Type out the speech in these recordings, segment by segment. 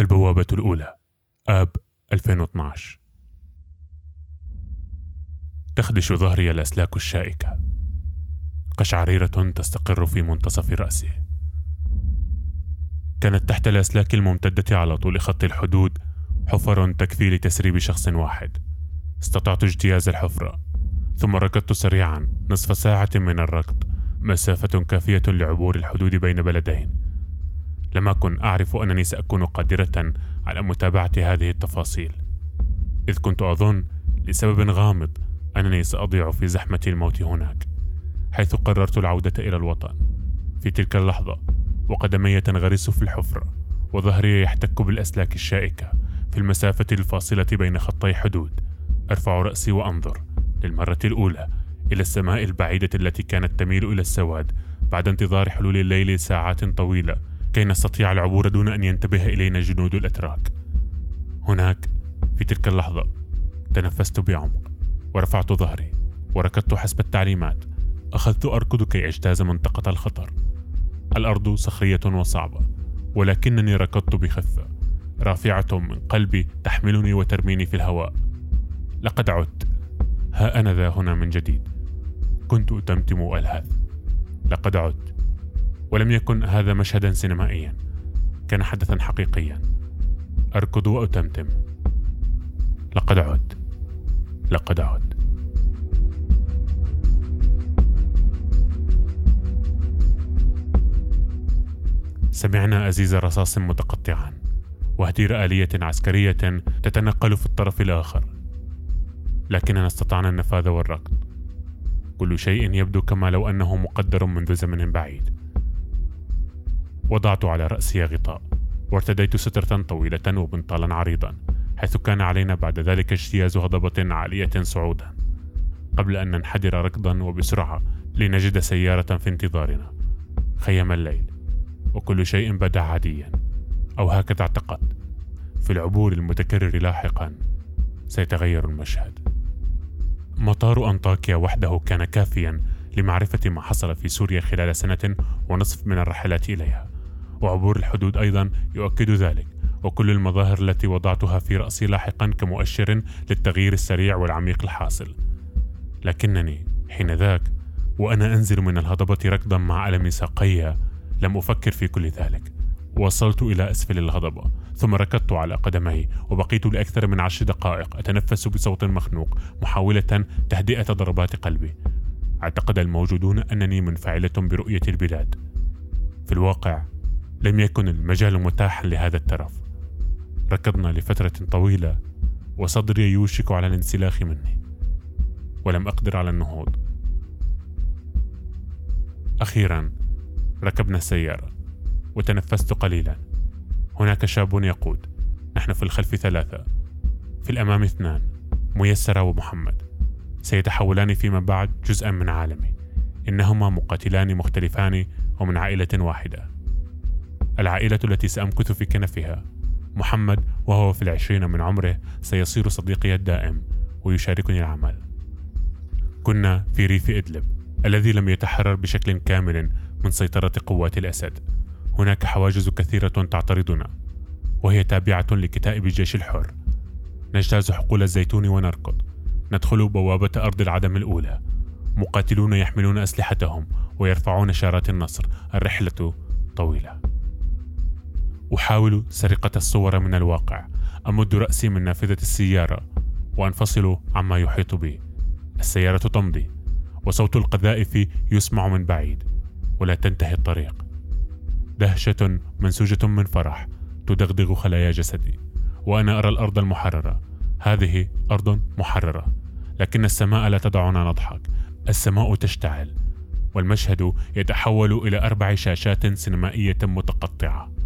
البوابة الأولى آب 2012 تخدش ظهري الأسلاك الشائكة. قشعريرة تستقر في منتصف رأسي. كانت تحت الأسلاك الممتدة على طول خط الحدود حفر تكفي لتسريب شخص واحد. استطعت اجتياز الحفرة. ثم ركضت سريعا نصف ساعة من الركض. مسافة كافية لعبور الحدود بين بلدين. لم أكن أعرف أنني سأكون قادرة على متابعة هذه التفاصيل إذ كنت أظن لسبب غامض أنني سأضيع في زحمة الموت هناك حيث قررت العودة إلى الوطن. في تلك اللحظة وقدمي تنغرس في الحفرة وظهري يحتك بالأسلاك الشائكة في المسافة الفاصلة بين خطي حدود. أرفع رأسي وأنظر للمرة الأولى إلى السماء البعيدة التي كانت تميل إلى السواد بعد انتظار حلول الليل ساعات طويلة كي نستطيع العبور دون أن ينتبه إلينا جنود الأتراك. هناك في تلك اللحظة تنفست بعمق ورفعت ظهري وركضت حسب التعليمات أخذت أركض كي أجتاز منطقة الخطر. الأرض صخرية وصعبة ولكنني ركضت بخفة. رافعة من قلبي تحملني وترميني في الهواء. لقد عدت. ها أنا ذا هنا من جديد. كنت أتمتم وألهث لقد عدت. ولم يكن هذا مشهدا سينمائيا كان حدثا حقيقيا. أركض وأتمتم. لقد عدت. لقد عدت. سمعنا أزيز رصاص متقطعا وهدير آلية عسكرية تتنقل في الطرف الآخر. لكننا استطعنا النفاذ والركض. كل شيء يبدو كما لو أنه مقدر منذ زمن بعيد. وضعت على رأسي غطاء وارتديت سترة طويلة وبنطالا عريضا حيث كان علينا بعد ذلك اجتياز هضبة عالية صعودا قبل أن ننحدر ركضا وبسرعة لنجد سيارة في انتظارنا. خيم الليل وكل شيء بدأ عاديا أو هكذا اعتقدت في العبور المتكرر لاحقا سيتغير المشهد. مطار أنطاكيا وحده كان كافيا لمعرفة ما حصل في سوريا خلال سنة ونصف من الرحلات إليها. وعبور الحدود أيضا يؤكد ذلك وكل المظاهر التي وضعتها في رأسي لاحقا كمؤشر للتغيير السريع والعميق الحاصل. لكنني حين ذاك وأنا أنزل من الهضبة ركضا مع ألم ساقي لم أفكر في كل ذلك. وصلت إلى أسفل الهضبة ثم ركضت على قدمي وبقيت لأكثر من عشر دقائق أتنفس بصوت مخنوق محاولة تهدئة ضربات قلبي. اعتقد الموجودون أنني منفعلة برؤية البلاد. في الواقع لم يكن المجال متاحا لهذا الترف. ركضنا لفترة طويلة وصدري يوشك على الانسلاخ مني. ولم أقدر على النهوض. أخيرا ركبنا السيارة وتنفست قليلا. هناك شاب يقود. نحن في الخلف ثلاثة. في الأمام اثنان. ميسرة ومحمد. سيتحولان فيما بعد جزءا من عالمي. إنهما مقاتلان مختلفان ومن عائلة واحدة. العائلة التي سأمكث في كنفها. محمد وهو في العشرين من عمره سيصير صديقي الدائم ويشاركني العمل. كنا في ريف إدلب الذي لم يتحرر بشكل كامل من سيطرة قوات الأسد. هناك حواجز كثيرة تعترضنا وهي تابعة لكتائب الجيش الحر. نجتاز حقول الزيتون ونركض. ندخل بوابة أرض العدم الأولى. مقاتلون يحملون أسلحتهم ويرفعون شارات النصر. الرحلة طويلة. أحاول سرقة الصور من الواقع أمد رأسي من نافذة السيارة وأنفصل عما يحيط بي. السيارة تمضي وصوت القذائف يسمع من بعيد ولا تنتهي الطريق. دهشة منسوجة من فرح تدغدغ خلايا جسدي وأنا أرى الأرض المحررة. هذه أرض محررة لكن السماء لا تدعنا نضحك. السماء تشتعل والمشهد يتحول إلى أربع شاشات سينمائية متقطعة.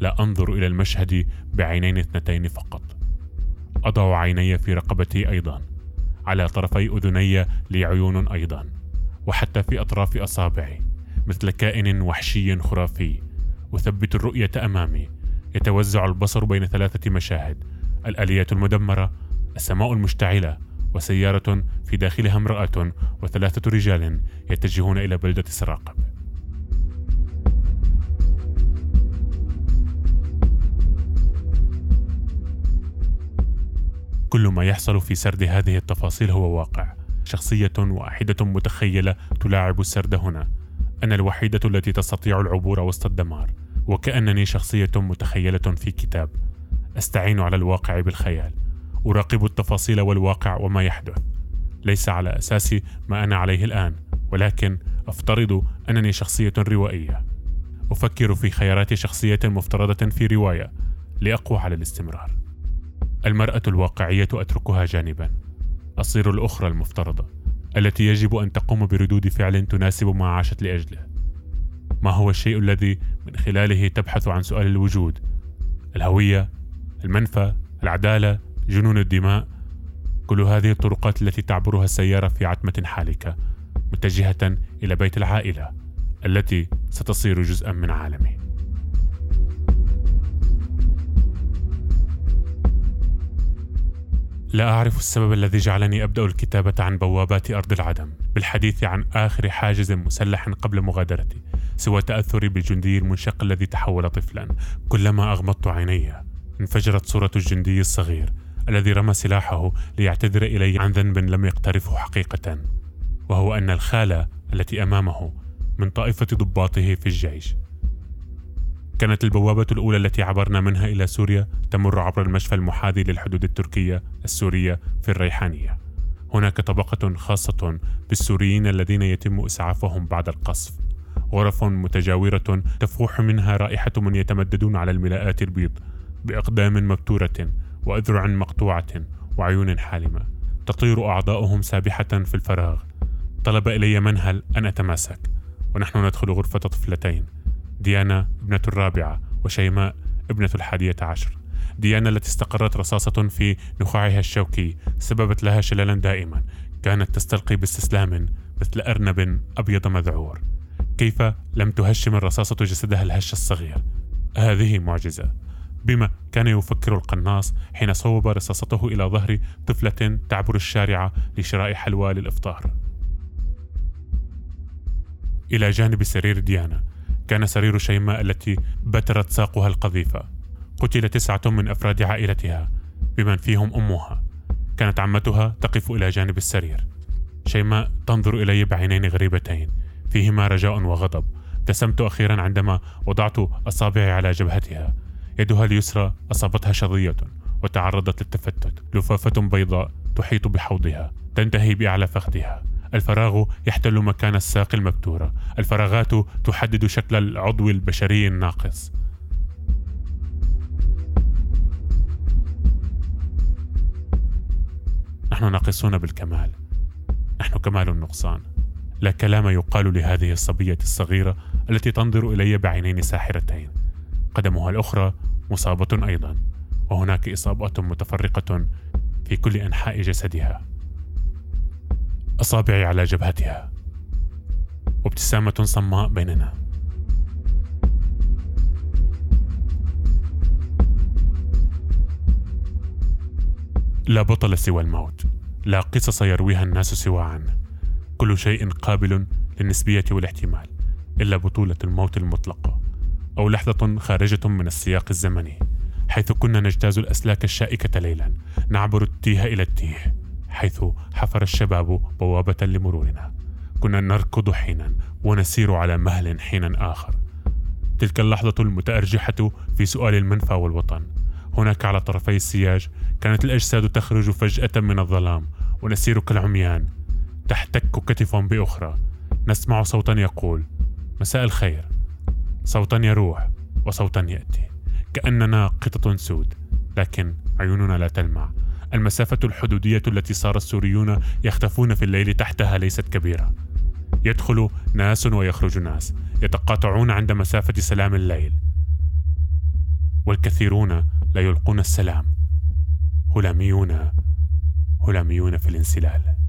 لا أنظر إلى المشهد بعينين اثنتين فقط. أضع عيني في رقبتي أيضا على طرفي أذني لي عيون أيضا وحتى في أطراف أصابعي مثل كائن وحشي خرافي. أثبت الرؤية أمامي. يتوزع البصر بين ثلاثة مشاهد. الآلية المدمرة السماء المشتعلة وسيارة في داخلها امرأة وثلاثة رجال يتجهون إلى بلدة سراقب. كل ما يحصل في سرد هذه التفاصيل هو واقع. شخصية واحدة متخيلة تلاعب السرد هنا. أنا الوحيدة التي تستطيع العبور وسط الدمار وكأنني شخصية متخيلة في كتاب. أستعين على الواقع بالخيال. أراقب التفاصيل والواقع وما يحدث. ليس على أساس ما أنا عليه الآن ولكن أفترض أنني شخصية روائية. أفكر في خيارات شخصية مفترضة في رواية لأقوى على الاستمرار. المرأة الواقعية أتركها جانبا. أصير الأخرى المفترضة التي يجب أن تقوم بردود فعل تناسب ما عاشت لأجله. ما هو الشيء الذي من خلاله تبحث عن سؤال الوجود؟ الهوية المنفى العدالة جنون الدماء؟ كل هذه الطرقات التي تعبرها السيارة في عتمة حالكة متجهة إلى بيت العائلة التي ستصير جزءا من عالمي لا أعرف السبب الذي جعلني أبدأ الكتابة عن بوابات أرض العدم بالحديث عن آخر حاجز مسلح قبل مغادرتي سوى تأثري بالجندي المنشق الذي تحول طفلا. كلما أغمضت عيني انفجرت صورة الجندي الصغير الذي رمى سلاحه ليعتذر إلي عن ذنب لم يقترفه حقيقة. وهو أن الخالة التي أمامه من طائفة ضباطه في الجيش. كانت البوابة الأولى التي عبرنا منها إلى سوريا تمر عبر المشفى المحاذي للحدود التركية السورية في الريحانية. هناك طبقة خاصة بالسوريين الذين يتم إسعافهم بعد القصف. غرف متجاورة تفوح منها رائحة من يتمددون على الملاءات البيض بأقدام مبتورة وأذرع مقطوعة وعيون حالمة. تطير أعضاؤهم سابحة في الفراغ. طلب إلي منهل أن أتماسك. ونحن ندخل غرفة طفلتين. ديانا ابنة الرابعة وشيماء ابنة الحادية عشر. ديانا التي استقرت رصاصة في نخاعها الشوكي سببت لها شلالا دائما. كانت تستلقي باستسلام مثل أرنب أبيض مذعور. كيف لم تهشم الرصاصة جسدها الهش الصغير؟ هذه معجزة. بما كان يفكر القناص حين صوب رصاصته إلى ظهر طفلة تعبر الشارع لشراء حلوى للإفطار. إلى جانب سرير ديانا كان سرير شيماء التي بترت ساقها القذيفة. قتل تسعة من أفراد عائلتها بمن فيهم أمها. كانت عمتها تقف إلى جانب السرير. شيماء تنظر إلي بعينين غريبتين فيهما رجاء وغضب. ابتسمت أخيرا عندما وضعت أصابعي على جبهتها. يدها اليسرى أصابتها شظية وتعرضت للتفتت. لفافة بيضاء تحيط بحوضها تنتهي بأعلى فخذها. الفراغ يحتل مكان الساق المبتورة. الفراغات تحدد شكل العضو البشري الناقص. نحن ناقصون بالكمال. نحن كمال النقصان. لا كلام يقال لهذه الصبية الصغيرة التي تنظر إلي بعينين ساحرتين. قدمها الأخرى مصابة أيضا وهناك إصابات متفرقة في كل أنحاء جسدها. أصابعي على جبهتها. وابتسامة صماء بيننا. لا بطل سوى الموت. لا قصص يرويها الناس سوى عنه كل شيء قابل للنسبية والاحتمال إلا بطولة الموت المطلقة أو لحظة خارجة من السياق الزمني حيث كنا نجتاز الأسلاك الشائكة ليلا نعبر التيه إلى التيه. حيث حفر الشباب بوابة لمرورنا. كنا نركض حينا ونسير على مهل حينا آخر. تلك اللحظة المتأرجحة في سؤال المنفى والوطن. هناك على طرفي السياج كانت الأجساد تخرج فجأة من الظلام ونسير كالعميان. تحتك كتف بأخرى. نسمع صوتا يقول مساء الخير. صوتا يروح وصوتا يأتي كأننا قطط سود لكن عيوننا لا تلمع. المسافة الحدودية التي صار السوريون يختفون في الليل تحتها ليست كبيرة. يدخل ناس ويخرج ناس يتقاطعون عند مسافة سلام الليل. والكثيرون لا يلقون السلام. هلاميون هلاميون في الانسلال.